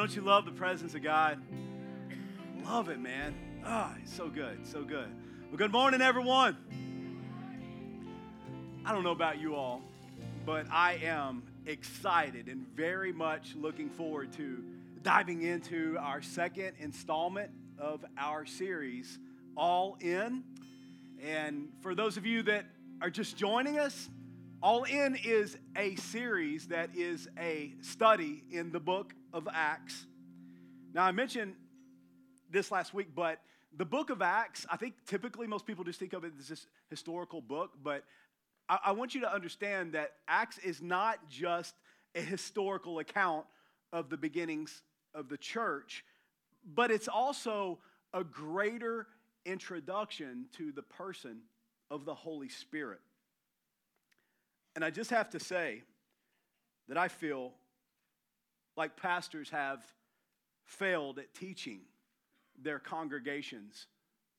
don't you love the presence of God? Love it, man. Ah, oh, so good, so good. Well, good morning, everyone. I don't know about you all, but I am excited and very much looking forward to diving into our second installment of our series, All In. And for those of you that are just joining us, All In is a series that is a study in the book of Acts. Now, I mentioned this last week, but the book of Acts, I think typically most people just think of it as this historical book, but I, I want you to understand that Acts is not just a historical account of the beginnings of the church, but it's also a greater introduction to the person of the Holy Spirit. And I just have to say that I feel like pastors have failed at teaching their congregations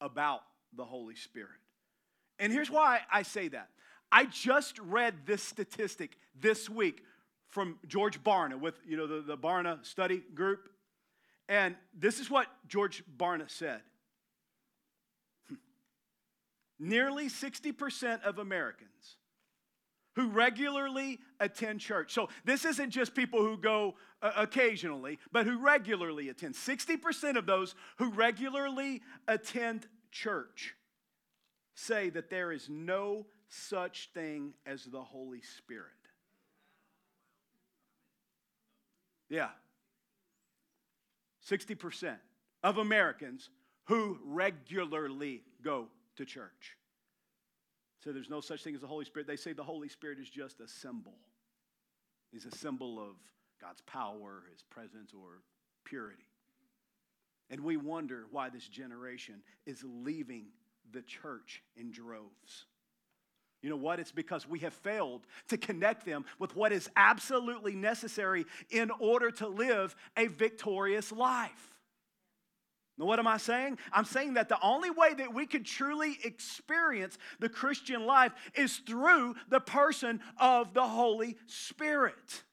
about the Holy Spirit. And here's why I say that. I just read this statistic this week from George Barna with you know the, the Barna study group. And this is what George Barna said. Nearly 60% of Americans who regularly attend church. So this isn't just people who go uh, occasionally, but who regularly attend. 60% of those who regularly attend church say that there is no such thing as the Holy Spirit. Yeah. 60% of Americans who regularly go to church. So there's no such thing as the Holy Spirit. They say the Holy Spirit is just a symbol. He's a symbol of God's power, his presence, or purity. And we wonder why this generation is leaving the church in droves. You know what? It's because we have failed to connect them with what is absolutely necessary in order to live a victorious life. Now, what am I saying? I'm saying that the only way that we can truly experience the Christian life is through the person of the Holy Spirit.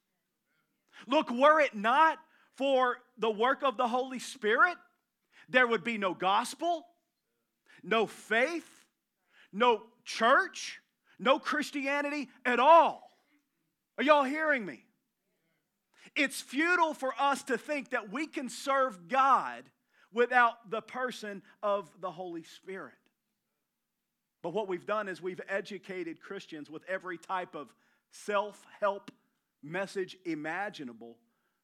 Look, were it not for the work of the Holy Spirit, there would be no gospel, no faith, no church, no Christianity at all. Are y'all hearing me? It's futile for us to think that we can serve God without the person of the Holy Spirit. But what we've done is we've educated Christians with every type of self help message imaginable,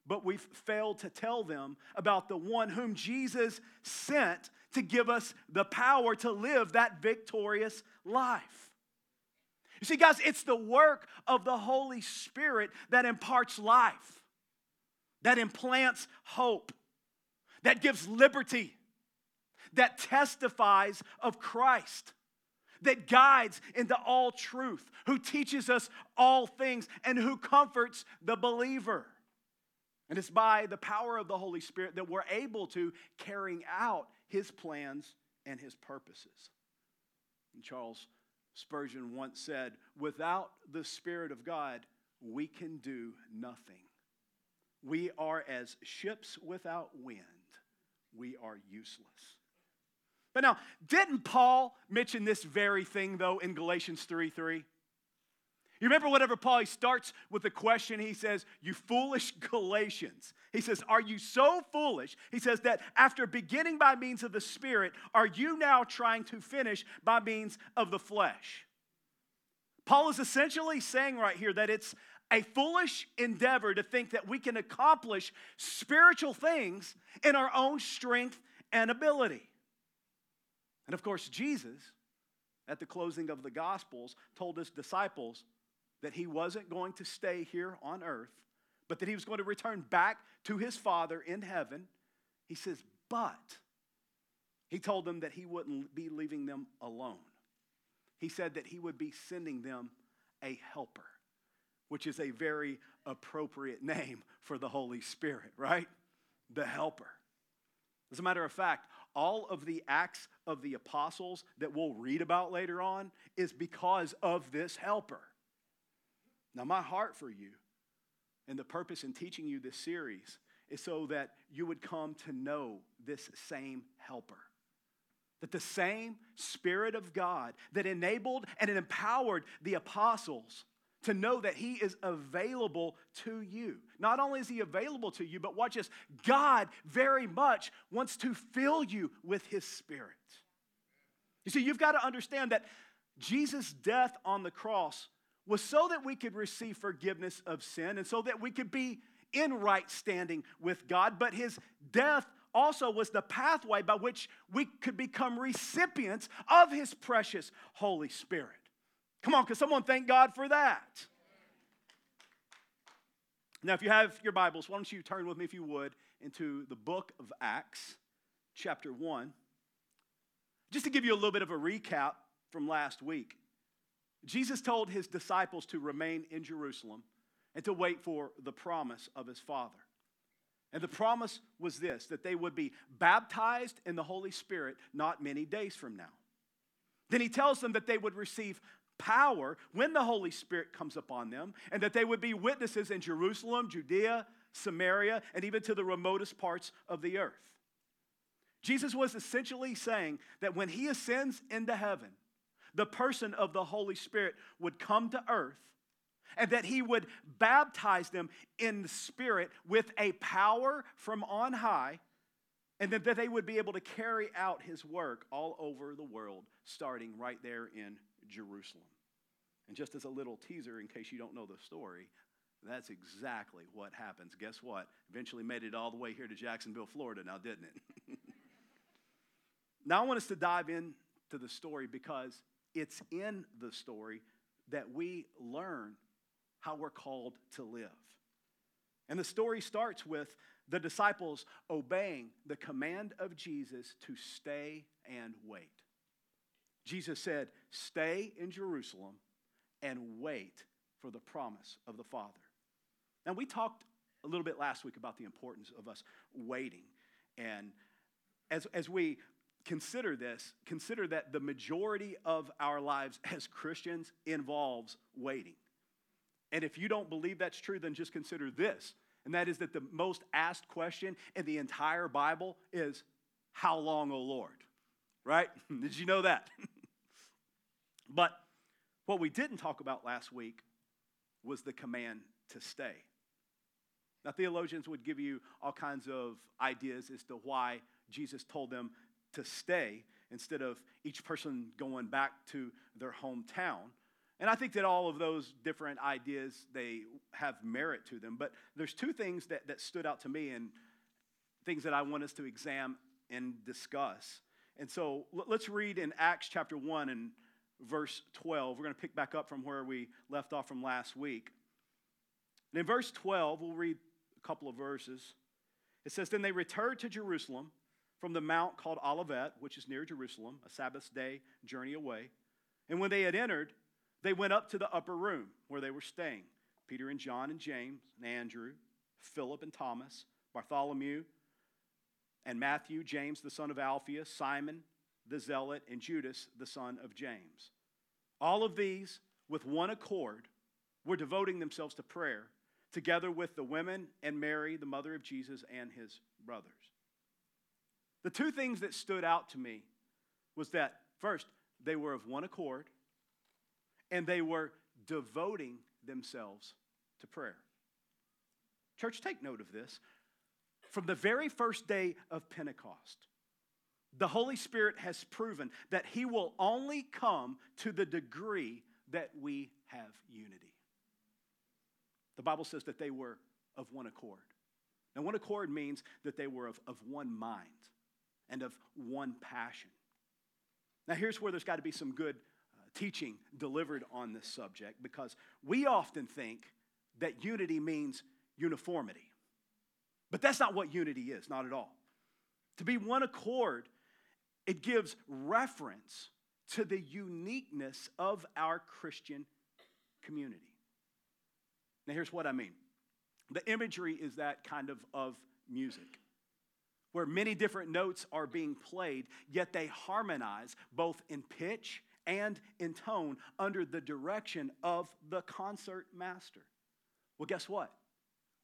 but we've failed to tell them about the one whom Jesus sent to give us the power to live that victorious life. You see, guys, it's the work of the Holy Spirit that imparts life, that implants hope, that gives liberty, that testifies of Christ, that guides into all truth, who teaches us all things, and who comforts the believer. And it's by the power of the Holy Spirit that we're able to carrying out his plans and his purposes. And Charles Spurgeon once said, Without the Spirit of God, we can do nothing. We are as ships without wind, we are useless. But now, didn't Paul mention this very thing, though, in Galatians 3 3? You remember whatever Paul he starts with a question, he says, You foolish Galatians. He says, Are you so foolish? He says that after beginning by means of the Spirit, are you now trying to finish by means of the flesh? Paul is essentially saying right here that it's a foolish endeavor to think that we can accomplish spiritual things in our own strength and ability. And of course, Jesus, at the closing of the Gospels, told his disciples that he wasn't going to stay here on earth, but that he was going to return back to his Father in heaven. He says, but he told them that he wouldn't be leaving them alone. He said that he would be sending them a helper, which is a very appropriate name for the Holy Spirit, right? The helper. As a matter of fact, all of the acts of the apostles that we'll read about later on is because of this helper. Now, my heart for you and the purpose in teaching you this series is so that you would come to know this same helper. That the same Spirit of God that enabled and empowered the apostles to know that He is available to you. Not only is He available to you, but watch this God very much wants to fill you with His Spirit. You see, you've got to understand that Jesus' death on the cross was so that we could receive forgiveness of sin and so that we could be in right standing with God, but His death also was the pathway by which we could become recipients of His precious Holy Spirit. Come on, can someone thank God for that? Now, if you have your Bibles, why don't you turn with me, if you would, into the book of Acts, chapter 1. Just to give you a little bit of a recap from last week, Jesus told his disciples to remain in Jerusalem and to wait for the promise of his Father. And the promise was this that they would be baptized in the Holy Spirit not many days from now. Then he tells them that they would receive power when the Holy Spirit comes upon them, and that they would be witnesses in Jerusalem, Judea, Samaria, and even to the remotest parts of the earth. Jesus was essentially saying that when he ascends into heaven, the person of the Holy Spirit would come to earth and that he would baptize them in the Spirit with a power from on high, and that they would be able to carry out his work all over the world, starting right there in Jerusalem. And just as a little teaser, in case you don't know the story, that's exactly what happens. Guess what? Eventually made it all the way here to Jacksonville, Florida, now, didn't it? now, I want us to dive into the story because it's in the story that we learn how we're called to live. And the story starts with the disciples obeying the command of Jesus to stay and wait. Jesus said, Stay in Jerusalem and wait for the promise of the Father. Now, we talked a little bit last week about the importance of us waiting. And as, as we consider this, consider that the majority of our lives as Christians involves waiting. And if you don't believe that's true, then just consider this. And that is that the most asked question in the entire Bible is, How long, O Lord? Right? Did you know that? but what we didn't talk about last week was the command to stay. Now, theologians would give you all kinds of ideas as to why Jesus told them to stay instead of each person going back to their hometown. And I think that all of those different ideas, they have merit to them. But there's two things that, that stood out to me and things that I want us to examine and discuss. And so let's read in Acts chapter 1 and verse 12. We're going to pick back up from where we left off from last week. And in verse 12, we'll read a couple of verses. It says, Then they returned to Jerusalem from the mount called Olivet, which is near Jerusalem, a Sabbath day journey away. And when they had entered, they went up to the upper room where they were staying Peter and John and James and Andrew, Philip and Thomas, Bartholomew and Matthew, James the son of Alphaeus, Simon the zealot, and Judas the son of James. All of these, with one accord, were devoting themselves to prayer, together with the women and Mary, the mother of Jesus, and his brothers. The two things that stood out to me was that, first, they were of one accord and they were devoting themselves to prayer. Church, take note of this. From the very first day of Pentecost, the Holy Spirit has proven that He will only come to the degree that we have unity. The Bible says that they were of one accord. Now, one accord means that they were of, of one mind and of one passion. Now, here's where there's got to be some good uh, teaching delivered on this subject because we often think that unity means uniformity. But that's not what unity is, not at all. To be one accord, it gives reference to the uniqueness of our Christian community. Now, here's what I mean the imagery is that kind of of music where many different notes are being played, yet they harmonize both in pitch and in tone under the direction of the concert master. Well, guess what?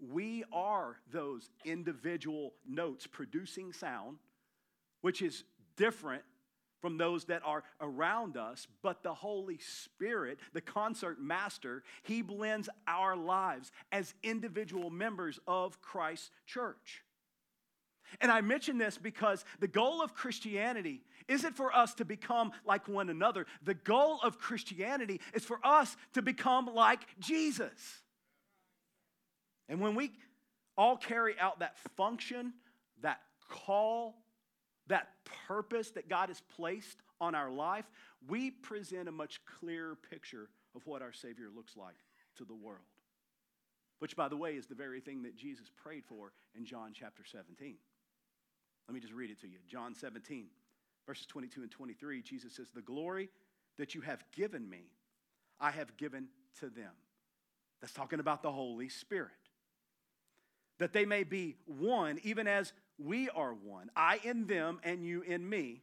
We are those individual notes producing sound, which is different from those that are around us, but the Holy Spirit, the concert master, he blends our lives as individual members of Christ's church. And I mention this because the goal of Christianity isn't for us to become like one another. The goal of Christianity is for us to become like Jesus. And when we all carry out that function, that call, that purpose that God has placed on our life, we present a much clearer picture of what our Savior looks like to the world. Which, by the way, is the very thing that Jesus prayed for in John chapter 17. Let me just read it to you. John 17, verses 22 and 23, Jesus says, The glory that you have given me, I have given to them. That's talking about the Holy Spirit. That they may be one, even as we are one, I in them and you in me,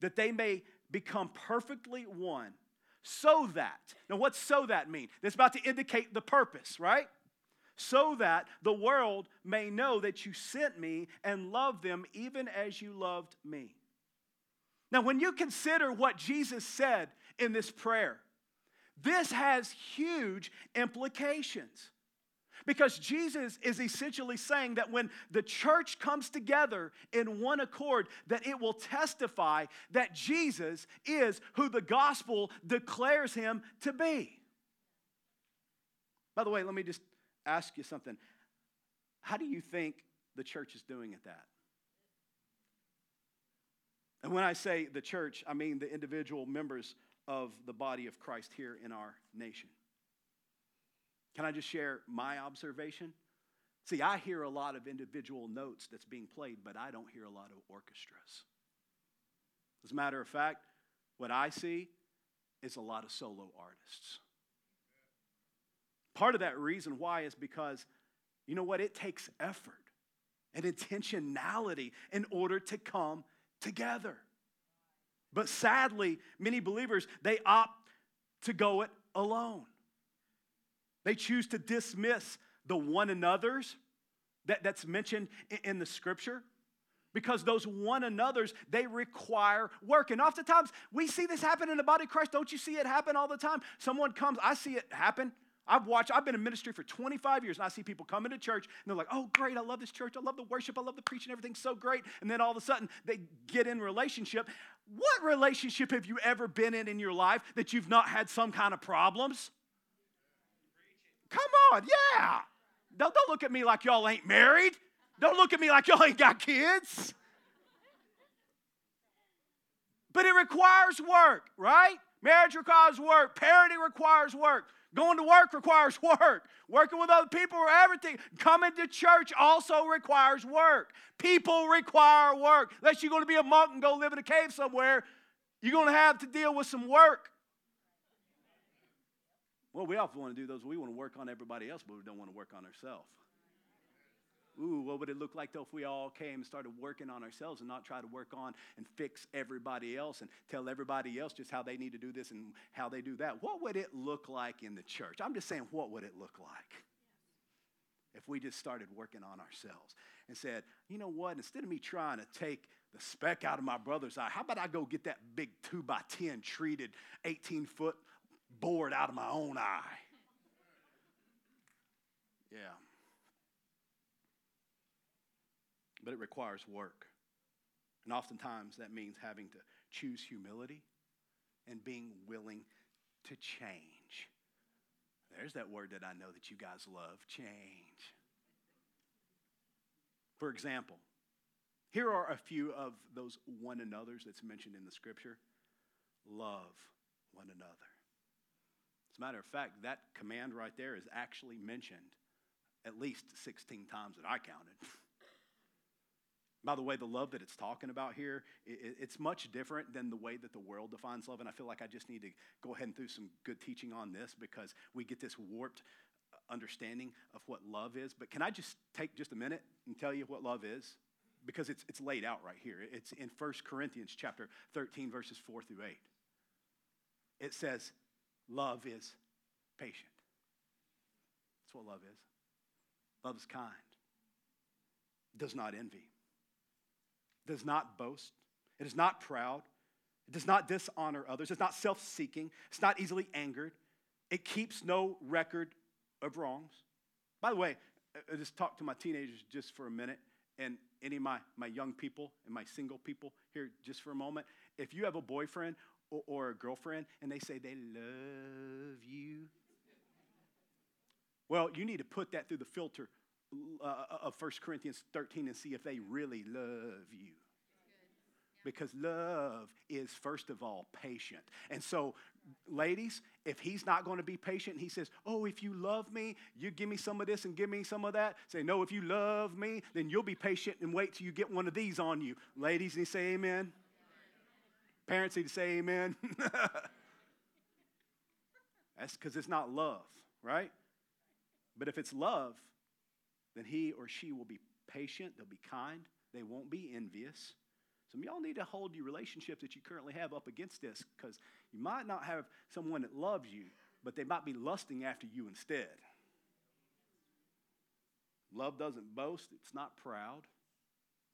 that they may become perfectly one, so that, now what's so that mean? That's about to indicate the purpose, right? So that the world may know that you sent me and love them even as you loved me. Now, when you consider what Jesus said in this prayer, this has huge implications. Because Jesus is essentially saying that when the church comes together in one accord, that it will testify that Jesus is who the gospel declares him to be. By the way, let me just ask you something. How do you think the church is doing at that? And when I say the church, I mean the individual members of the body of Christ here in our nation. Can I just share my observation? See, I hear a lot of individual notes that's being played, but I don't hear a lot of orchestras. As a matter of fact, what I see is a lot of solo artists. Part of that reason why is because, you know what, it takes effort and intentionality in order to come together. But sadly, many believers, they opt to go it alone. They choose to dismiss the one another's that, that's mentioned in the scripture because those one another's they require work. And oftentimes we see this happen in the body of christ. Don't you see it happen all the time? Someone comes i see it happen. I've watched i've been in ministry for 25 years and i see people come into church and they're like oh great i love this church. I love the worship. I love the preaching. Everything's so great. And then all of a sudden they get in relationship. What relationship have you ever been in in your life that you've not had some kind of problems Come on, yeah. Don't, don't look at me like y'all ain't married. Don't look at me like y'all ain't got kids. But it requires work, right? Marriage requires work. Parenting requires work. Going to work requires work. Working with other people or everything. Coming to church also requires work. People require work. Unless you're going to be a monk and go live in a cave somewhere, you're going to have to deal with some work. Well, we often want to do those. We want to work on everybody else, but we don't want to work on ourselves. Ooh, what would it look like though if we all came and started working on ourselves and not try to work on and fix everybody else and tell everybody else just how they need to do this and how they do that? What would it look like in the church? I'm just saying, what would it look like if we just started working on ourselves and said, you know what, instead of me trying to take the speck out of my brother's eye, how about I go get that big two by 10 treated 18 foot board out of my own eye. Yeah. But it requires work. And oftentimes that means having to choose humility and being willing to change. There's that word that I know that you guys love change. For example, here are a few of those one another's that's mentioned in the scripture love one another. As a matter of fact, that command right there is actually mentioned at least 16 times that I counted. By the way, the love that it's talking about here, it's much different than the way that the world defines love. And I feel like I just need to go ahead and do some good teaching on this because we get this warped uh, understanding of what love is. But can I just take just a minute and tell you what love is? Because it's, it's laid out right here. It's in 1 Corinthians chapter 13, verses 4 through 8. It says, Love is patient. That's what love is. Love is kind, does not envy, does not boast, it is not proud, it does not dishonor others, it's not self seeking, it's not easily angered, it keeps no record of wrongs. By the way, I just talk to my teenagers just for a minute, and any of my, my young people and my single people here just for a moment. If you have a boyfriend or, or a girlfriend and they say they love you, well, you need to put that through the filter uh, of 1 Corinthians 13 and see if they really love you. Because love is first of all patient. And so ladies if he's not going to be patient he says oh if you love me you give me some of this and give me some of that. Say no if you love me then you'll be patient and wait till you get one of these on you. Ladies and to say amen parents need to say amen. That's because it's not love right? But if it's love then he or she will be patient they'll be kind they won't be envious. Some y'all need to hold your relationships that you currently have up against this because you might not have someone that loves you, but they might be lusting after you instead. Love doesn't boast, it's not proud,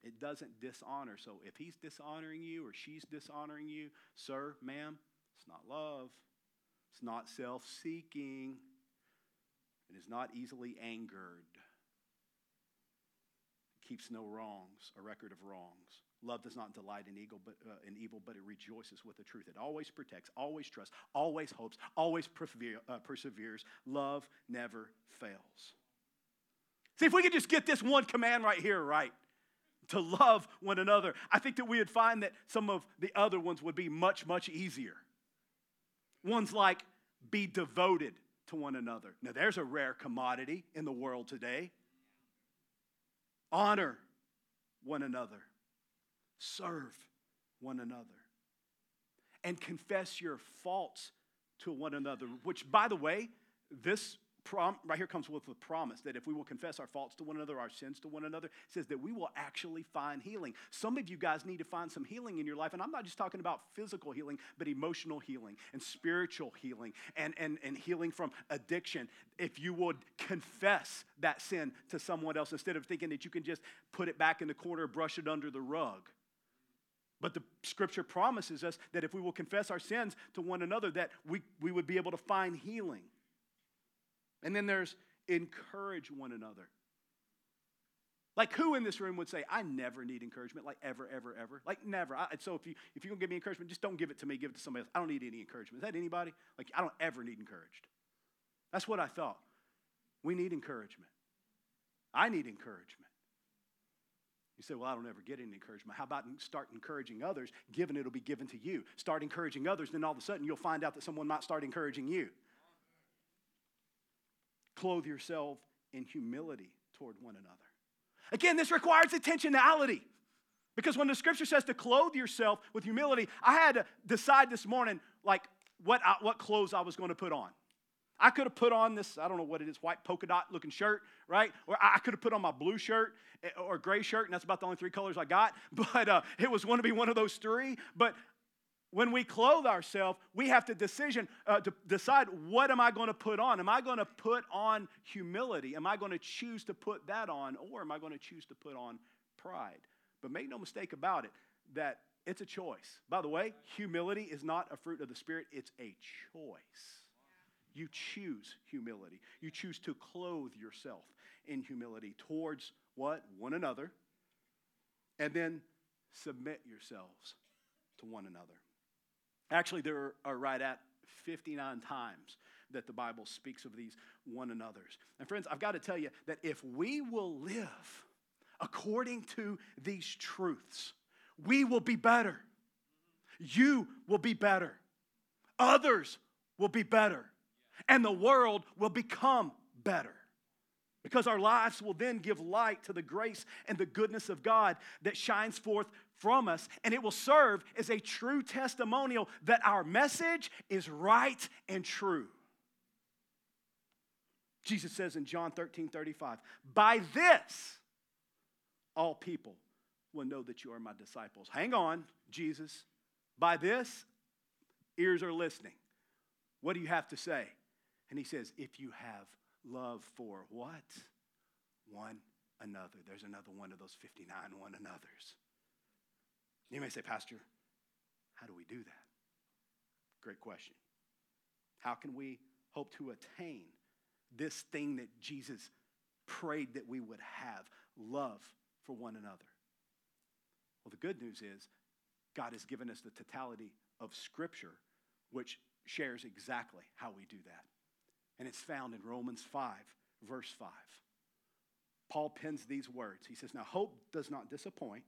it doesn't dishonor. So if he's dishonoring you or she's dishonoring you, sir, ma'am, it's not love, it's not self seeking, it is not easily angered. It keeps no wrongs, a record of wrongs. Love does not delight in evil, but, uh, in evil, but it rejoices with the truth. It always protects, always trusts, always hopes, always persevere, uh, perseveres. Love never fails. See, if we could just get this one command right here right, to love one another, I think that we would find that some of the other ones would be much, much easier. Ones like be devoted to one another. Now, there's a rare commodity in the world today. Honor one another serve one another and confess your faults to one another, which, by the way, this prom- right here comes with a promise that if we will confess our faults to one another, our sins to one another, says that we will actually find healing. Some of you guys need to find some healing in your life, and I'm not just talking about physical healing, but emotional healing and spiritual healing and, and, and healing from addiction. If you would confess that sin to someone else instead of thinking that you can just put it back in the corner, brush it under the rug. But the scripture promises us that if we will confess our sins to one another, that we, we would be able to find healing. And then there's encourage one another. Like who in this room would say, I never need encouragement, like ever, ever, ever? Like never. I, so if you if you're gonna give me encouragement, just don't give it to me, give it to somebody else. I don't need any encouragement. Is that anybody? Like I don't ever need encouraged. That's what I thought. We need encouragement. I need encouragement. You say, Well, I don't ever get any encouragement. How about start encouraging others? Given it'll be given to you. Start encouraging others, then all of a sudden you'll find out that someone might start encouraging you. Clothe yourself in humility toward one another. Again, this requires intentionality. Because when the scripture says to clothe yourself with humility, I had to decide this morning, like, what, I, what clothes I was going to put on. I could have put on this, I don't know what it is, white polka dot looking shirt, right? Or I could have put on my blue shirt eh, or gray shirt, and that's about the only three colors I got. But uh, it was going to be one of those three. But when we clothe ourselves, we have to decision uh, to decide what am I going to put on? Am I going to put on humility? Am I going to choose to put that on, or am I going to choose to put on pride? But make no mistake about it, that it's a choice. By the way, humility is not a fruit of the spirit; it's a choice. You choose humility. You choose to clothe yourself in humility towards what? One another. And then submit yourselves to one another. Actually, there are right at 59 times that the Bible speaks of these one another's. And friends, I've got to tell you that if we will live according to these truths, we will be better. You will be better. Others will be better and the world will become better. Because our lives will then give light to the grace and the goodness of God that shines forth from us, and it will serve as a true testimonial that our message is right and true. Jesus says in John 13 35, By this all people will know that you are my disciples. Hang on, Jesus. By this, ears are listening. What do you have to say? And he says, if you have love for what? one another. There's another one of those 59 one another's. You may say, Pastor, how do we do that? Great question. How can we hope to attain this thing that Jesus prayed that we would have love for one another? Well, the good news is God has given us the totality of Scripture, which shares exactly how we do that. And it's found in Romans 5, verse 5. Paul pens these words. He says, Now hope does not disappoint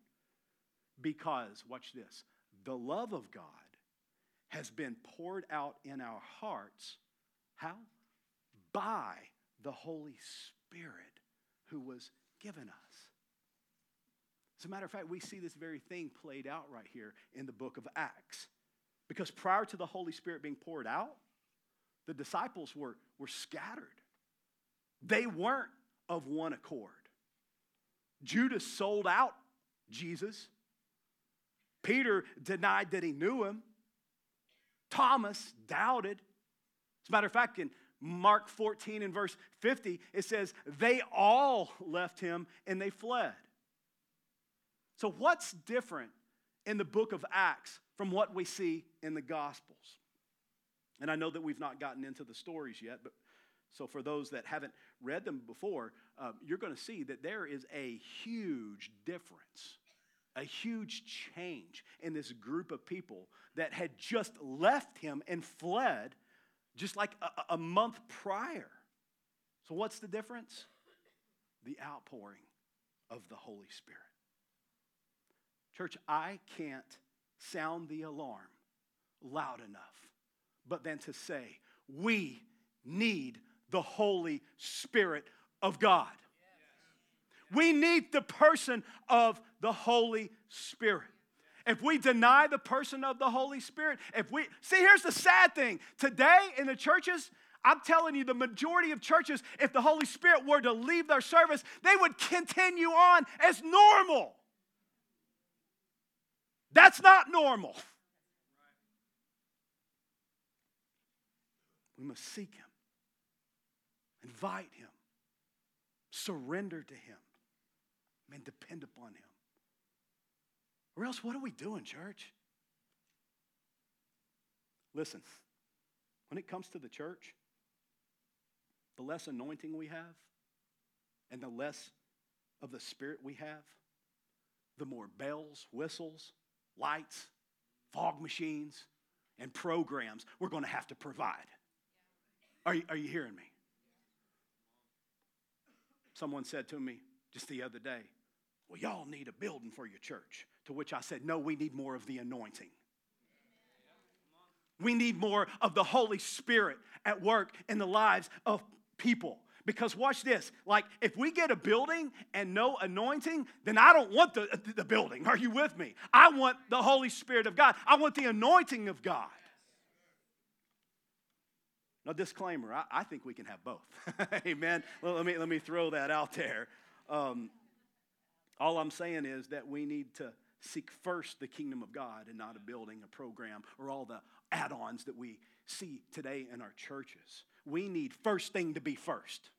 because, watch this, the love of God has been poured out in our hearts. How? By the Holy Spirit who was given us. As a matter of fact, we see this very thing played out right here in the book of Acts. Because prior to the Holy Spirit being poured out, the disciples were, were scattered. They weren't of one accord. Judas sold out Jesus. Peter denied that he knew him. Thomas doubted. As a matter of fact, in Mark 14 and verse 50, it says, They all left him and they fled. So, what's different in the book of Acts from what we see in the Gospels? And I know that we've not gotten into the stories yet, but so for those that haven't read them before, uh, you're going to see that there is a huge difference, a huge change in this group of people that had just left him and fled just like a, a month prior. So, what's the difference? The outpouring of the Holy Spirit. Church, I can't sound the alarm loud enough, but then to say, we need the Holy Spirit of God. We need the person of the Holy Spirit. If we deny the person of the Holy Spirit, if we see, here's the sad thing today in the churches, I'm telling you, the majority of churches, if the Holy Spirit were to leave their service, they would continue on as normal. That's not normal. We must seek Him, invite Him, surrender to Him, and depend upon Him. Or else, what are we doing, church? Listen, when it comes to the church, the less anointing we have and the less of the Spirit we have, the more bells, whistles, lights, fog machines, and programs we're going to have to provide. Are you, are you hearing me? Someone said to me just the other day, Well, y'all need a building for your church. To which I said, No, we need more of the anointing. We need more of the Holy Spirit at work in the lives of people. Because watch this, like if we get a building and no anointing, then I don't want the, the building. Are you with me? I want the Holy Spirit of God. I want the anointing of God. No disclaimer, I, I think we can have both. Amen. Well, let, me, let me throw that out there. Um, all I'm saying is that we need to seek first the kingdom of God and not a building, a program, or all the add ons that we see today in our churches. We need first thing to be first.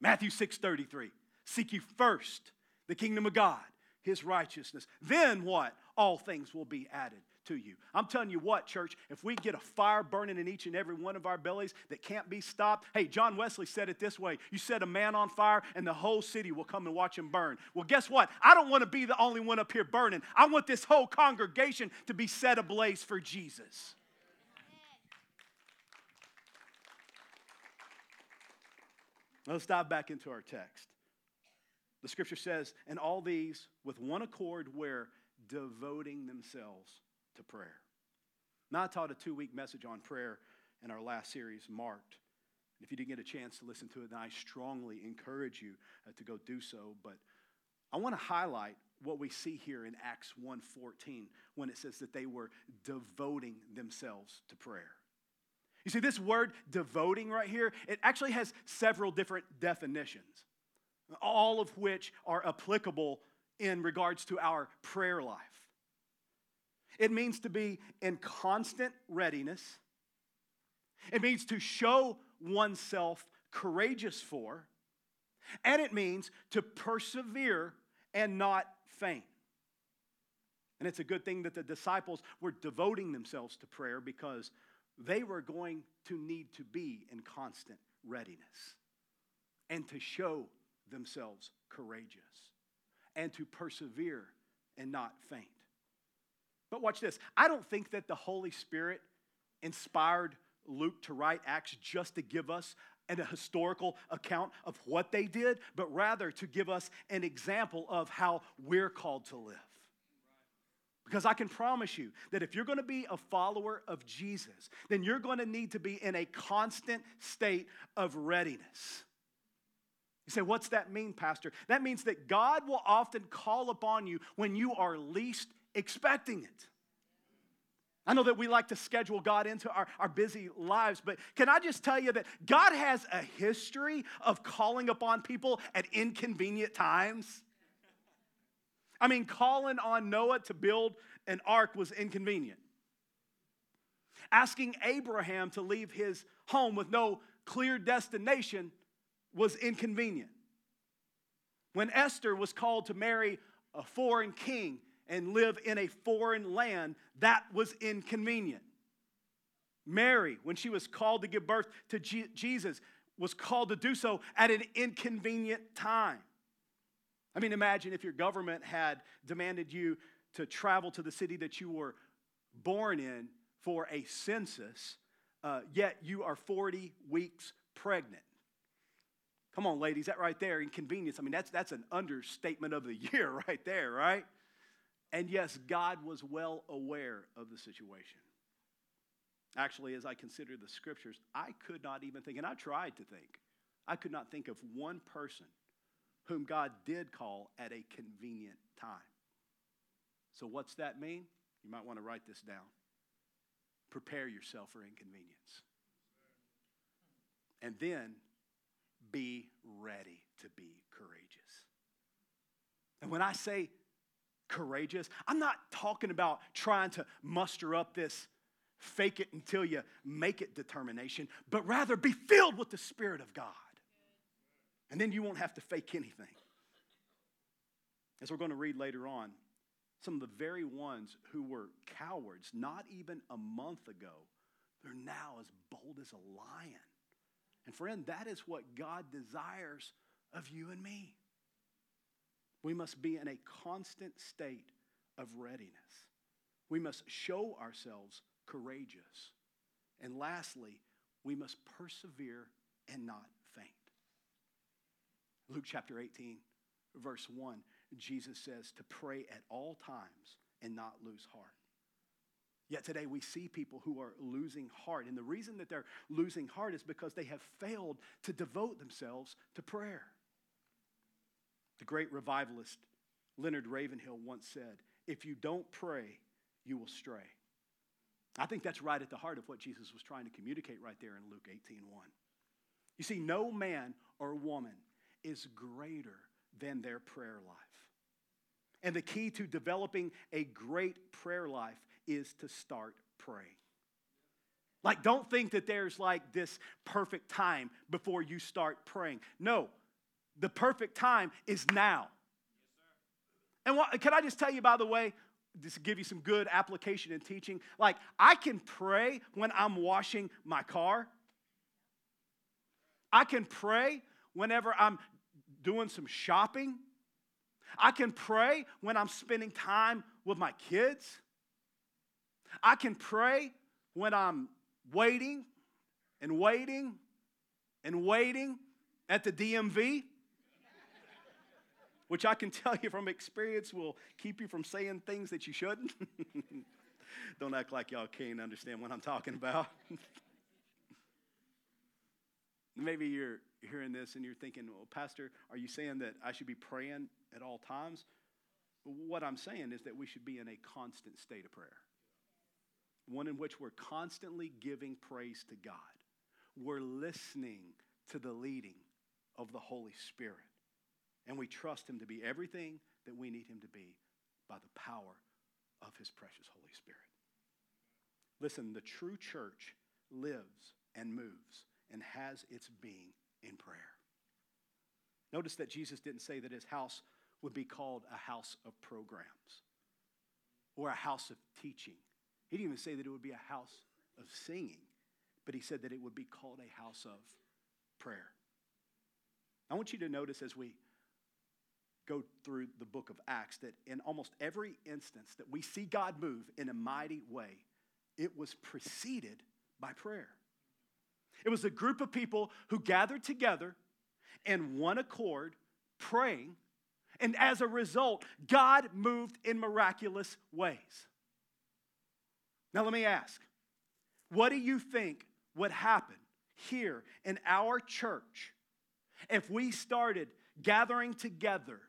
Matthew 6 33. Seek you first the kingdom of God, his righteousness. Then what? All things will be added to you. I'm telling you what, church, if we get a fire burning in each and every one of our bellies that can't be stopped, hey, John Wesley said it this way You set a man on fire, and the whole city will come and watch him burn. Well, guess what? I don't want to be the only one up here burning. I want this whole congregation to be set ablaze for Jesus. Let's dive back into our text. The scripture says, and all these with one accord were devoting themselves to prayer. Now, I taught a two week message on prayer in our last series, Marked. If you didn't get a chance to listen to it, then I strongly encourage you uh, to go do so. But I want to highlight what we see here in Acts 1:14 when it says that they were devoting themselves to prayer. You see, this word devoting right here, it actually has several different definitions, all of which are applicable in regards to our prayer life. It means to be in constant readiness, it means to show oneself courageous for, And it means to persevere and not faint. And it's a good thing that the disciples were devoting themselves to prayer because they were going to need to be in constant readiness and to show themselves courageous and to persevere and not faint. But watch this. I don't think that the Holy Spirit inspired Luke to write Acts just to give us an, a historical account of what they did, but rather to give us an example of how we're called to live. Because I can promise you that if you're going to be a follower of Jesus, then you're going to need to be in a constant state of readiness. You say, what's that mean, Pastor? That means that God will often call upon you when you are least expecting it. I know that we like to schedule God into our, our busy lives, but can I just tell you that God has a history of calling upon people at inconvenient times? I mean, calling on Noah to build an ark was inconvenient. Asking Abraham to leave his home with no clear destination was inconvenient. When Esther was called to marry a foreign king and live in a foreign land, that was inconvenient. Mary, when she was called to give birth to G- Jesus, was called to do so at an inconvenient time. I mean, imagine if your government had demanded you to travel to the city that you were born in for a census, uh, yet you are 40 weeks pregnant. Come on, ladies, that right there, inconvenience. I mean, that's, that's an understatement of the year right there, right? And yes, God was well aware of the situation. Actually, as I consider the scriptures, I could not even think, and I tried to think, I could not think of one person whom God did call at a convenient time. So, what's that mean? You might want to write this down. Prepare yourself for inconvenience. And then be ready to be courageous. And when I say courageous, I'm not talking about trying to muster up this fake it until you make it determination, but rather be filled with the Spirit of God. And then you won't have to fake anything. As we're going to read later on, some of the very ones who were cowards not even a month ago, they're now as bold as a lion. And friend, that is what God desires of you and me. We must be in a constant state of readiness. We must show ourselves courageous. And lastly, we must persevere and not faint. Luke chapter 18, verse 1, Jesus says to pray at all times and not lose heart. Yet today we see people who are losing heart. And the reason that they're losing heart is because they have failed to devote themselves to prayer. The great revivalist Leonard Ravenhill once said, If you don't pray, you will stray. I think that's right at the heart of what Jesus was trying to communicate right there in Luke 18 1. You see, no man or woman is greater than their prayer life. And the key to developing a great prayer life is to start praying. Like, don't think that there's like this perfect time before you start praying. No, the perfect time is now. And what, can I just tell you, by the way, just give you some good application and teaching? Like, I can pray when I'm washing my car. I can pray whenever I'm doing some shopping. I can pray when I'm spending time with my kids. I can pray when I'm waiting and waiting and waiting at the DMV, which I can tell you from experience will keep you from saying things that you shouldn't. Don't act like y'all can't understand what I'm talking about. Maybe you're hearing this and you're thinking, well, Pastor, are you saying that I should be praying at all times? What I'm saying is that we should be in a constant state of prayer, one in which we're constantly giving praise to God. We're listening to the leading of the Holy Spirit, and we trust Him to be everything that we need Him to be by the power of His precious Holy Spirit. Listen, the true church lives and moves and has its being in prayer. Notice that Jesus didn't say that his house would be called a house of programs or a house of teaching. He didn't even say that it would be a house of singing, but he said that it would be called a house of prayer. I want you to notice as we go through the book of Acts that in almost every instance that we see God move in a mighty way, it was preceded by prayer. It was a group of people who gathered together in one accord, praying, and as a result, God moved in miraculous ways. Now, let me ask what do you think would happen here in our church if we started gathering together,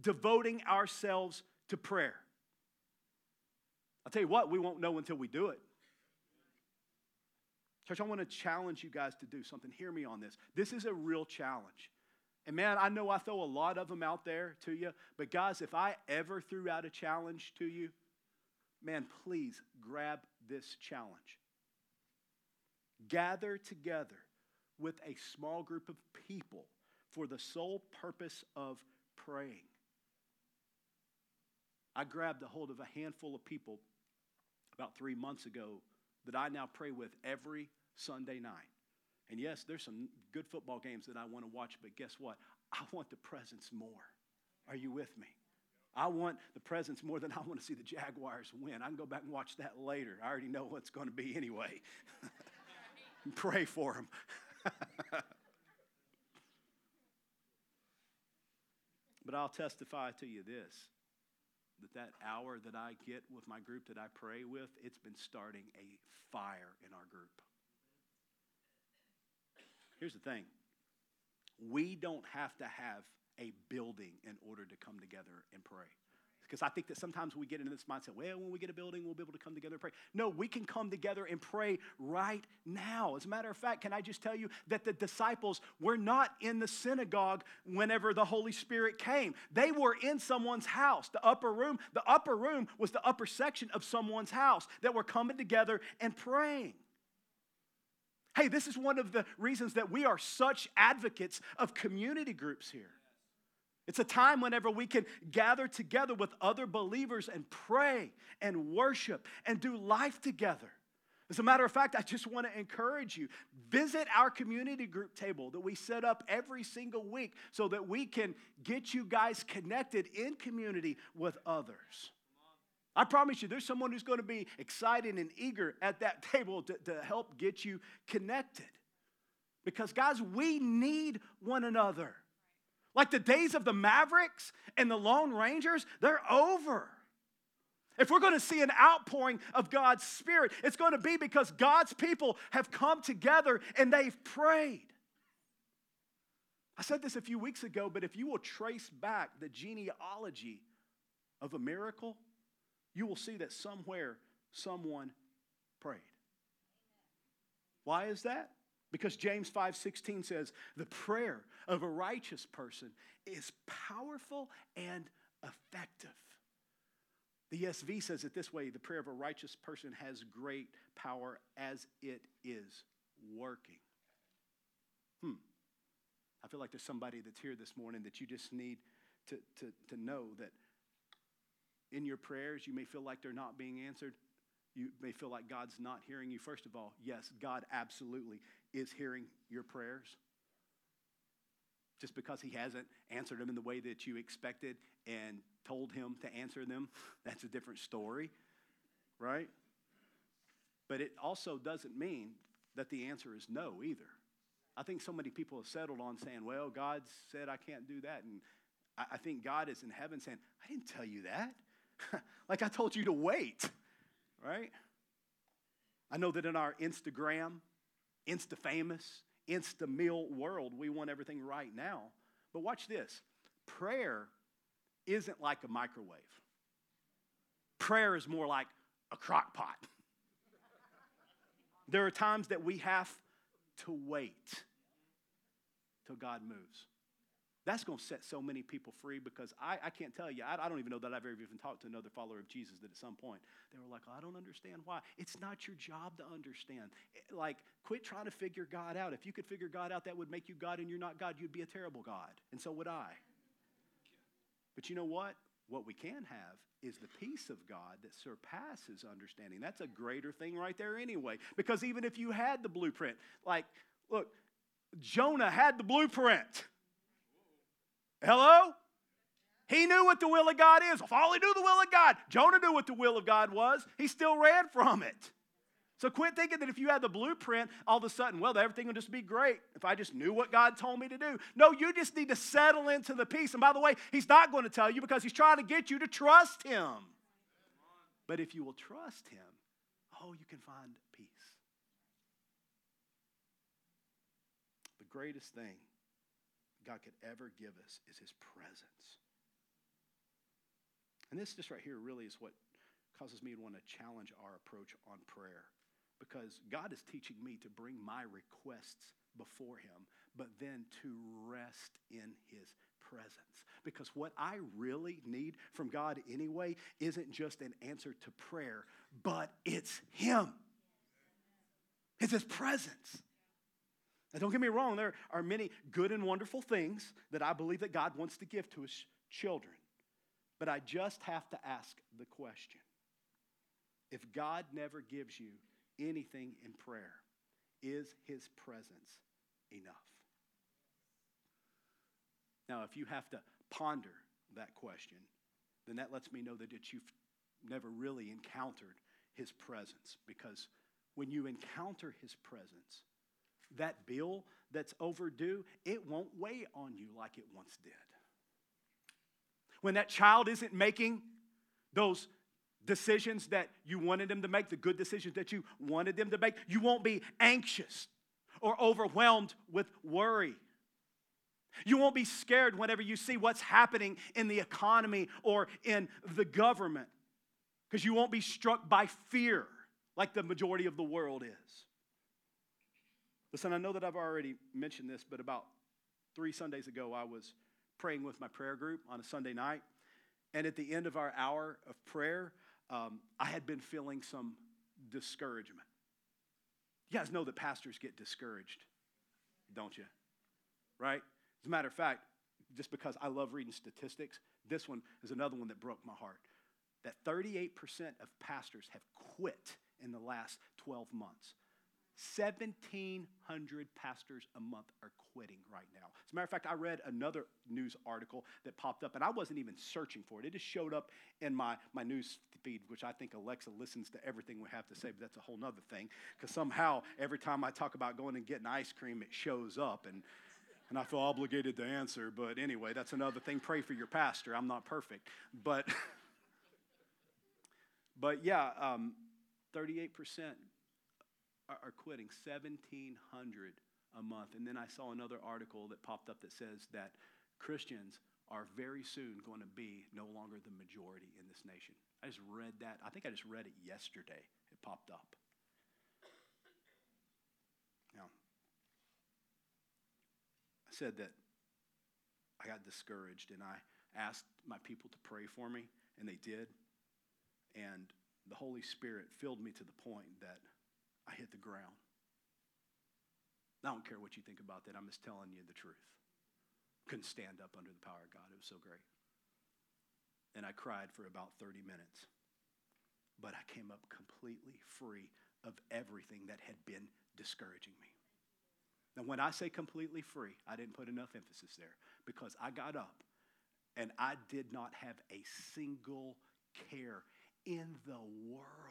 devoting ourselves to prayer? I'll tell you what, we won't know until we do it. Church, I want to challenge you guys to do something. Hear me on this. This is a real challenge. And man, I know I throw a lot of them out there to you, but guys, if I ever threw out a challenge to you, man, please grab this challenge. Gather together with a small group of people for the sole purpose of praying. I grabbed a hold of a handful of people about three months ago that I now pray with every Sunday night. And yes, there's some good football games that I want to watch, but guess what? I want the presence more. Are you with me? I want the presence more than I want to see the Jaguars win. I can go back and watch that later. I already know what's going to be anyway. Pray for them. but I'll testify to you this that that hour that I get with my group that I pray with, it's been starting a fire in our group. Here's the thing we don't have to have a building in order to come together and pray. Because I think that sometimes we get into this mindset, well, when we get a building, we'll be able to come together and pray. No, we can come together and pray right now. As a matter of fact, can I just tell you that the disciples were not in the synagogue whenever the Holy Spirit came? They were in someone's house, the upper room. The upper room was the upper section of someone's house that were coming together and praying. Hey, this is one of the reasons that we are such advocates of community groups here. It's a time whenever we can gather together with other believers and pray and worship and do life together. As a matter of fact, I just want to encourage you visit our community group table that we set up every single week so that we can get you guys connected in community with others. I promise you, there's someone who's going to be excited and eager at that table to, to help get you connected. Because, guys, we need one another. Like the days of the Mavericks and the Lone Rangers, they're over. If we're going to see an outpouring of God's Spirit, it's going to be because God's people have come together and they've prayed. I said this a few weeks ago, but if you will trace back the genealogy of a miracle, you will see that somewhere someone prayed. Why is that? Because James 5:16 says, "The prayer of a righteous person is powerful and effective." The ESV says it this way, the prayer of a righteous person has great power as it is working. Hmm. I feel like there's somebody that's here this morning that you just need to, to, to know that in your prayers, you may feel like they're not being answered. You may feel like God's not hearing you. First of all, yes, God absolutely is hearing your prayers. Just because He hasn't answered them in the way that you expected and told Him to answer them, that's a different story, right? But it also doesn't mean that the answer is no either. I think so many people have settled on saying, well, God said I can't do that. And I, think God is in heaven saying, I didn't tell you that. like I told you to wait, right? I know that in our Instagram, Insta famous, Insta meal world, we want everything right now. But watch this prayer isn't like a microwave, prayer is more like a crock pot. there are times that we have to wait till God moves. That's going to set so many people free because I, I can't tell you, I, I, don't even know that I've ever even talked to another follower of Jesus that at some point they were like, oh, I don't understand why. It's not your job to understand. Eh, like, quit trying to figure God out. If you could figure God out, that would make you God and you're not God. You'd be a terrible God. And so would I. But you know what? What we can have is the peace of God that surpasses understanding. That's a greater thing right there, anyway. Because even if you had the blueprint, like, look, Jonah had the blueprint. Hello? He knew what the will of God is. If all he knew the will of God, Jonah knew what the will of God was. He still ran from it. So quit thinking that if you had the blueprint, all of a sudden, well, everything will just be great if I just knew what God told me to do. No, you just need to settle into the peace. And by the way, He's not going to tell you because He's trying to get you to trust Him. But if you will trust Him, oh, you can find peace. The greatest thing God could ever give us is His presence. And this just right here really is what causes me to want to challenge our approach on prayer because God is teaching me to bring my requests before Him, but then to rest in His presence. Because what I really need from God anyway isn't just an answer to prayer, but it's Him. It's His presence. Now, don't get me wrong, there are many good and wonderful things that I believe that God wants to give to His children. But I just have to ask the question if God never gives you anything in prayer? Is his presence enough? Now, if you have to ponder that question, then that lets me know that you've never really encountered his presence because when you encounter his presence, that bill that's overdue, it won't weigh on you like it once did. When that child isn't making those decisions that you wanted them to make, the good decisions that you wanted them to make. You won't be anxious or overwhelmed with worry. You won't be scared whenever you see what's happening in the economy or in the government because you won't be struck by fear like the majority of the world is. Listen, I know that I've already mentioned this, but about three Sundays ago, I was praying with my prayer group on a Sunday night. And at the end of our hour of prayer, um, I had been feeling some discouragement. You guys know that pastors get discouraged, don't you? Right? As a matter of fact, just because I love reading statistics, this one is another one that broke my heart. That 38% of pastors have quit in the last 12 months. 1,700 pastors a month are quitting right now. As a matter of fact, I read another news article that popped up, and I wasn't even searching for it. It just showed up in my, my news feed, which I think Alexa listens to everything we have to say, but that's a whole other thing. Because somehow, every time I talk about going and getting ice cream, it shows up, and, and I feel obligated to answer. But anyway, that's another thing. Pray for your pastor. I'm not perfect. But, but yeah, um, 38% are, are quitting, 1,700 a month. And then I saw another article that popped up that says that Christians are very soon going to be no longer the majority in this nation. I just read that. I think I just read it yesterday. It popped up. Now, I said that I got discouraged and I asked my people to pray for me, and they did. And the Holy Spirit filled me to the point that I hit the ground. I don't care what you think about that. I'm just telling you the truth. Couldn't stand up under the power of God. It was so great. And I cried for about 30 minutes. But I came up completely free of everything that had been discouraging me. Now, when I say completely free, I didn't put enough emphasis there because I got up and I did not have a single care in the world.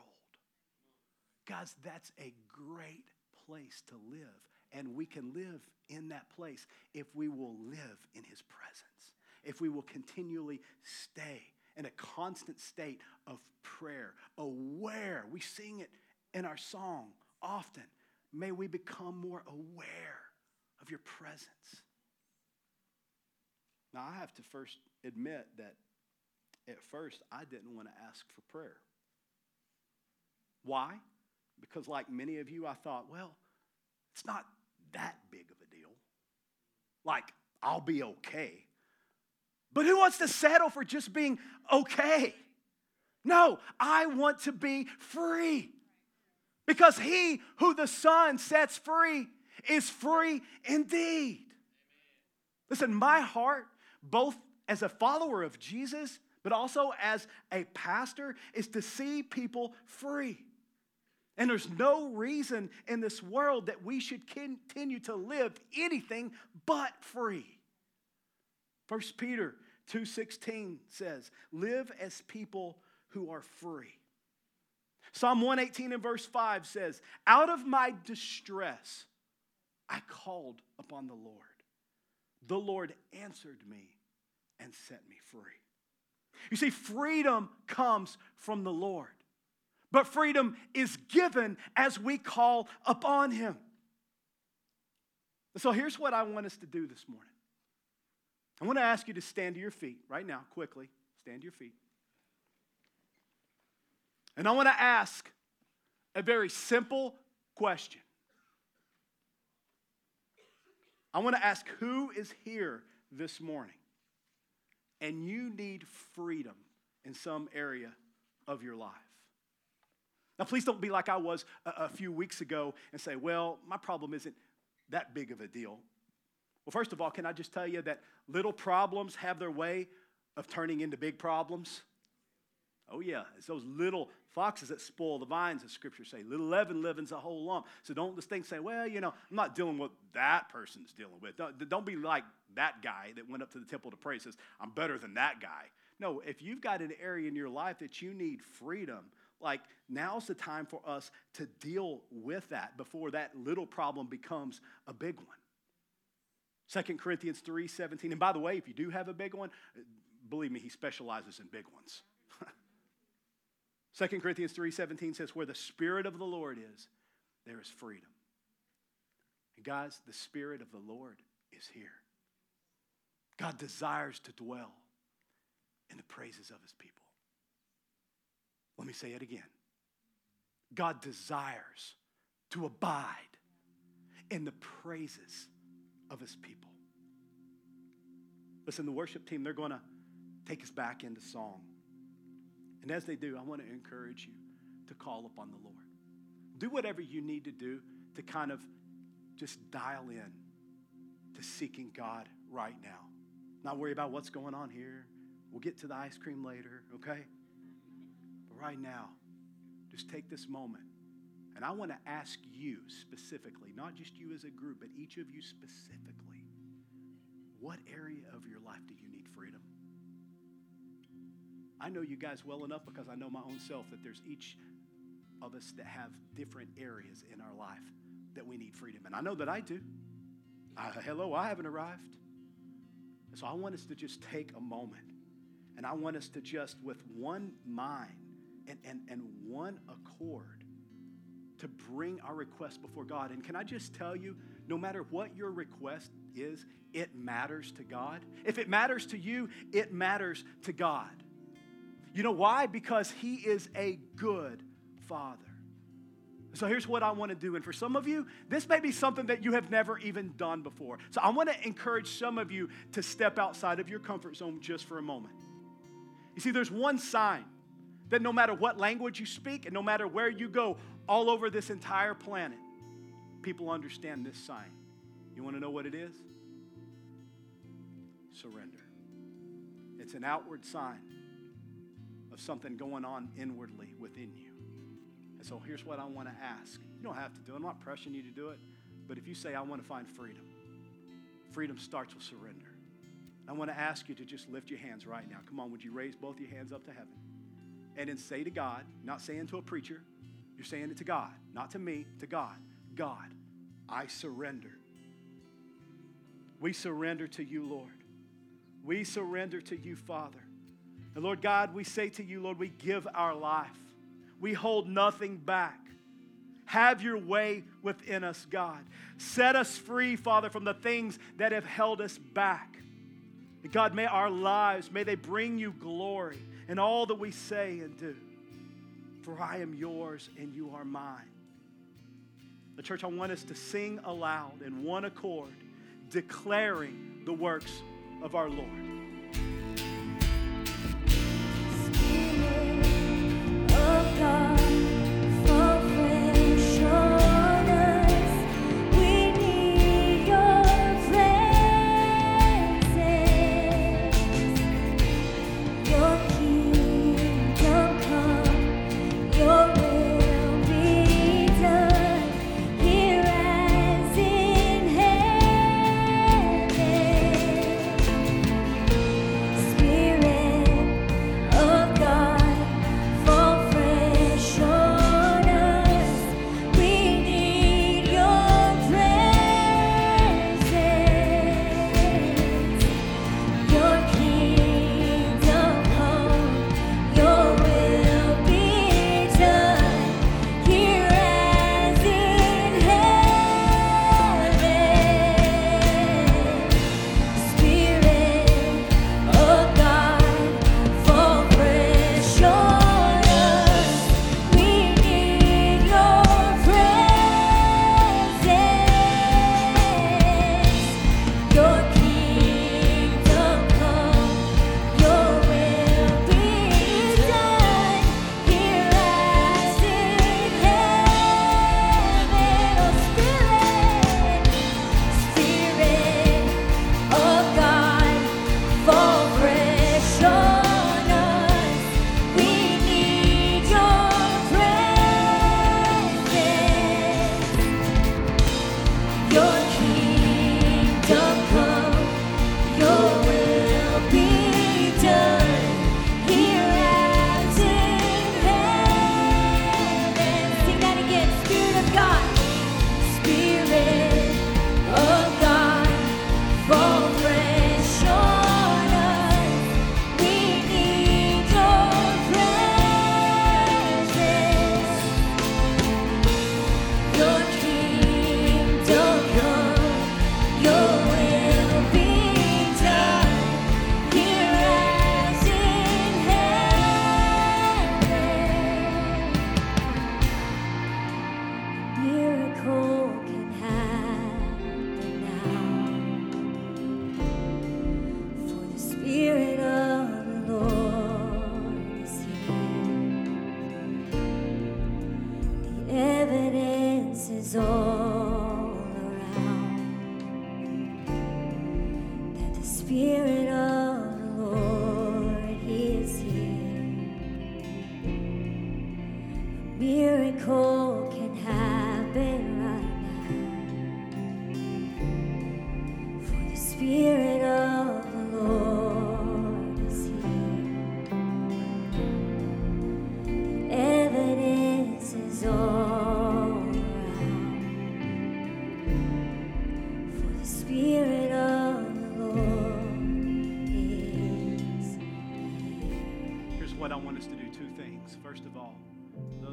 Guys, that's a great place to live. And we can live in that place if we will live in his presence, if we will continually stay in a constant state of prayer, aware. We sing it in our song often. May we become more aware of your presence. Now, I have to first admit that at first I didn't want to ask for prayer. Why? Because, like many of you, I thought, well, it's not that big of a deal. Like, I'll be okay. But who wants to settle for just being okay? No, I want to be free. Because he who the Son sets free is free indeed. Listen, my heart, both as a follower of Jesus, but also as a pastor, is to see people free. And there's no reason in this world that we should continue to live anything but free. 1 Peter 2:16 says, "Live as people who are free." Psalm 118 and verse 5 says, "Out of my distress I called upon the Lord. The Lord answered me and set me free." You see, freedom comes from the Lord. But freedom is given as we call upon him. So here's what I want us to do this morning. I want to ask you to stand to your feet right now, quickly. Stand to your feet. And I want to ask a very simple question. I want to ask who is here this morning and you need freedom in some area of your life. Now, please don't be like I was a, a few weeks ago and say, well, my problem isn't that big of a deal. Well, first of all, can I just tell you that little problems have their way of turning into big problems? Oh, yeah. It's those little foxes that spoil the vines, as scripture say. Little leaven leavens a whole lump. So don't just think, say, well, you know, I'm not dealing with that person's dealing with. Don't, don't be like that guy that went up to the temple to pray says, I'm better than that guy. No, if you've got an area in your life that you need freedom, like now's the time for us to deal with that before that little problem becomes a big one. 2 Corinthians 3 17. And by the way, if you do have a big one, believe me, he specializes in big ones. 2 Corinthians 3 17 says, Where the Spirit of the Lord is, there is freedom. And guys, the Spirit of the Lord is here. God desires to dwell in the praises of his people. Let me say it again. God desires to abide in the praises of his people. Listen, the worship team, they're going to take us back into song. And as they do, I want to encourage you to call upon the Lord. Do whatever you need to do to kind of just dial in to seeking God right now. Not worry about what's going on here. We'll get to the ice cream later, okay? Right now, just take this moment. And I want to ask you specifically, not just you as a group, but each of you specifically, what area of your life do you need freedom? I know you guys well enough because I know my own self that there's each of us that have different areas in our life that we need freedom. And I know that I do. Uh, hello, I haven't arrived. So I want us to just take a moment and I want us to just, with one mind and, and, and one accord, to bring our request before God. And can I just tell you, no matter what your request is, it matters to God. If it matters to you, it matters to God. You know why? Because He is a good Father. So here's what I want to do. And for some of you, this may be something that you have never even done before. So I want to encourage some of you to step outside of your comfort zone just for a moment. You see, there's one sign that no matter what language you speak and no matter where you go, all over this entire planet, people understand this sign. You want to know what it is? Surrender. It's an outward sign of something going on inwardly within you. And so here's what I want to ask. You don't have to do it. I'm not pressuring you to do it. But if you say, I want to find freedom, freedom starts with surrender. I want to ask you to just lift your hands right now. Come on, would you raise both your hands up to heaven? And then say to God, not saying to a preacher, you're saying it to God, not to me, to God. God, I surrender. We surrender to you, Lord. We surrender to you, Father. And Lord God, we say to you, Lord, we give our life. We hold nothing back. Have your way within us, God. Set us free, Father, from the things that have held us back. God, may our lives, may they bring you glory in all that we say and do. For I am yours and you are mine. The church, I want us to sing aloud in one accord, declaring the works of our Lord. God.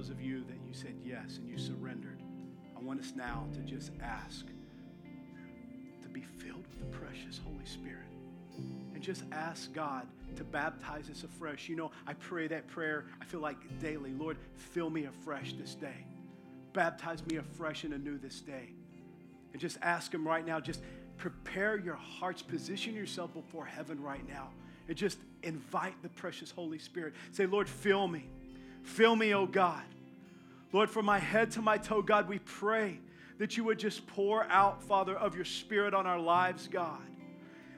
Those of you that you said yes and you surrendered, I want us now to just ask to be filled with the precious Holy Spirit. And just ask God to baptize us afresh. You know, I pray that prayer, I feel like daily. Lord, fill me afresh this day. Baptize me afresh and anew this day. And just ask Him right now, just prepare your hearts, position yourself before heaven right now, and just invite the precious Holy Spirit. Say, Lord, fill me. Fill me, oh God. Lord, from my head to my toe, God, we pray that you would just pour out, Father, of your Spirit on our lives, God.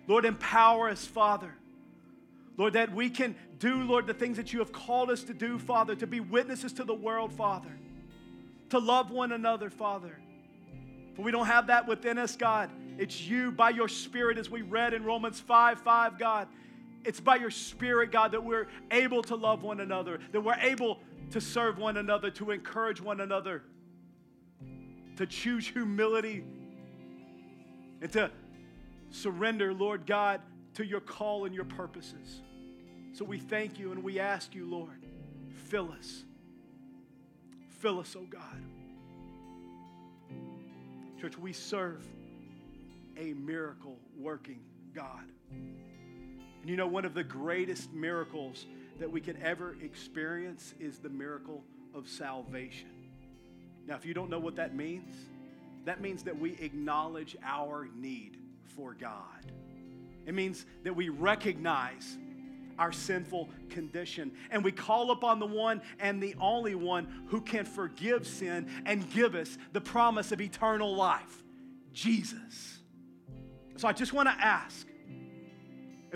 Lord, empower us, Father. Lord, that we can do, Lord, the things that you have called us to do, Father, to be witnesses to the world, Father, to love one another, Father. For we don't have that within us, God. It's you by your Spirit, as we read in Romans 5 5, God. It's by your Spirit, God, that we're able to love one another, that we're able to serve one another, to encourage one another, to choose humility, and to surrender, Lord God, to your call and your purposes. So we thank you and we ask you, Lord, fill us. Fill us, oh God. Church, we serve a miracle working God. And you know, one of the greatest miracles that we can ever experience is the miracle of salvation. Now, if you don't know what that means, that means that we acknowledge our need for God. It means that we recognize our sinful condition and we call upon the one and the only one who can forgive sin and give us the promise of eternal life Jesus. So I just want to ask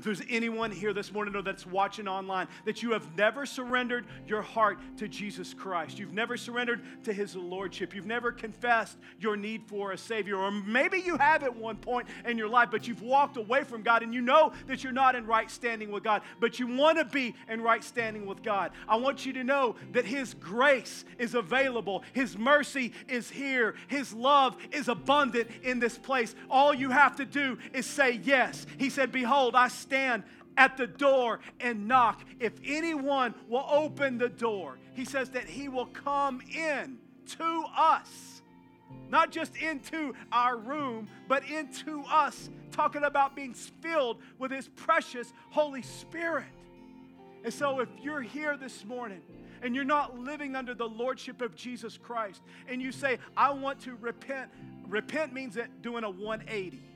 if there's anyone here this morning or that's watching online that you have never surrendered your heart to Jesus Christ, you've never surrendered to his lordship, you've never confessed your need for a savior, or maybe you have at one point in your life, but you've walked away from God and you know that you're not in right standing with God, but you want to be in right standing with God. I want you to know that his grace is available, his mercy is here, his love is abundant in this place. All you have to do is say yes. He said, Behold, I stand at the door and knock. If anyone will open the door, he says that he will come in to us. Not just into our room, but into us, talking about being filled with his precious Holy Spirit. And so, if you're here this morning and you're not living under the lordship of Jesus Christ, and you say, I want to repent, repent means that doing a 180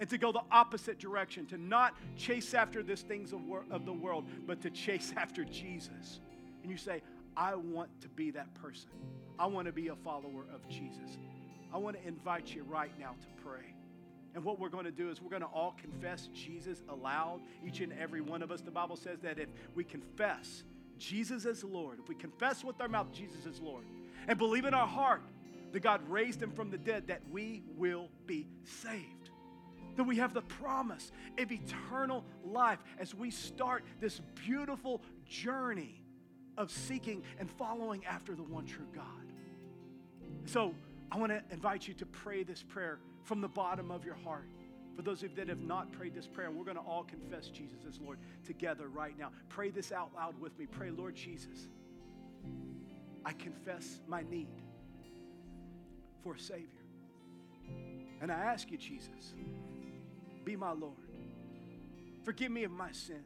and to go the opposite direction, to not chase after these things of, wor- of the world, but to chase after Jesus. And you say, I want to be that person. I want to be a follower of Jesus. I want to invite you right now to pray. And what we're going to do is we're going to all confess Jesus aloud, each and every one of us. The Bible says that if we confess Jesus as Lord, if we confess with our mouth Jesus is Lord, and believe in our heart that God raised him from the dead, that we will be saved that we have the promise of eternal life as we start this beautiful journey of seeking and following after the one true God. So I want to invite you to pray this prayer from the bottom of your heart. For those of you that have not prayed this prayer, we're going to all confess Jesus as Lord together right now. Pray this out loud with me. Pray, Lord Jesus, I confess my need for a Savior. And I ask you, Jesus, be my Lord. Forgive me of my sin.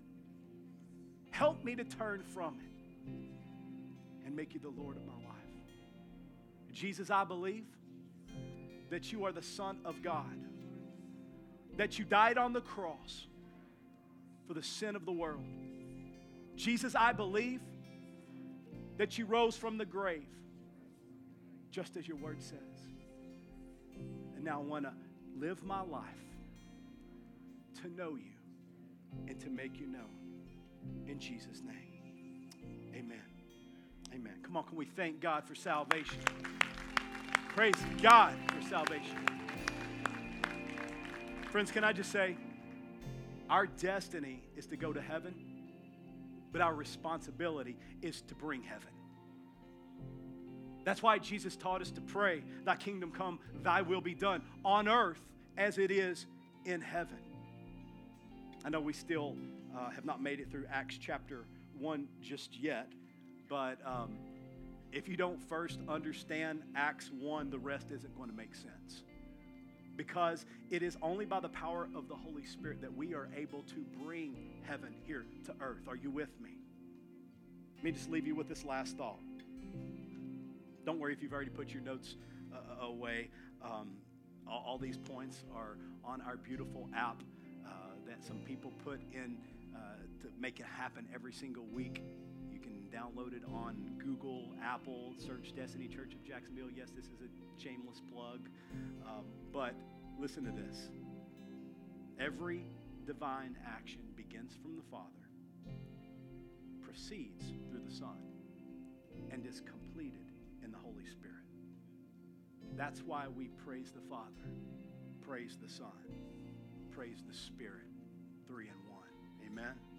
Help me to turn from it and make you the Lord of my life. Jesus, I believe that you are the Son of God, that you died on the cross for the sin of the world. Jesus, I believe that you rose from the grave, just as your word says. And now I want to live my life to know you and to make you known. In Jesus' name, amen. Amen. Come on, can we thank God for salvation? Praise God for salvation. Friends, can I just say, our destiny is to go to heaven, but our responsibility is to bring heaven. That's why Jesus taught us to pray, Thy kingdom come, Thy will be done on earth as it is in heaven. I know we still uh, have not made it through Acts chapter 1 just yet, but um, if you don't first understand Acts 1, the rest isn't going to make sense. Because it is only by the power of the Holy Spirit that we are able to bring heaven here to earth. Are you with me? Let me just leave you with this last thought. Don't worry if you've already put your notes uh, away. Um, all, all, these points are on our beautiful app uh, that some people put in uh, to make it happen every single week. You can download it on Google, Apple, search Destiny Church of Jacksonville. Yes, this is a shameless plug. Um, but listen to this every divine action begins from the Father, proceeds through the Son, and is completed in the Holy Spirit. That's why we praise the Father, praise the Son, praise the Spirit, three in one. Amen.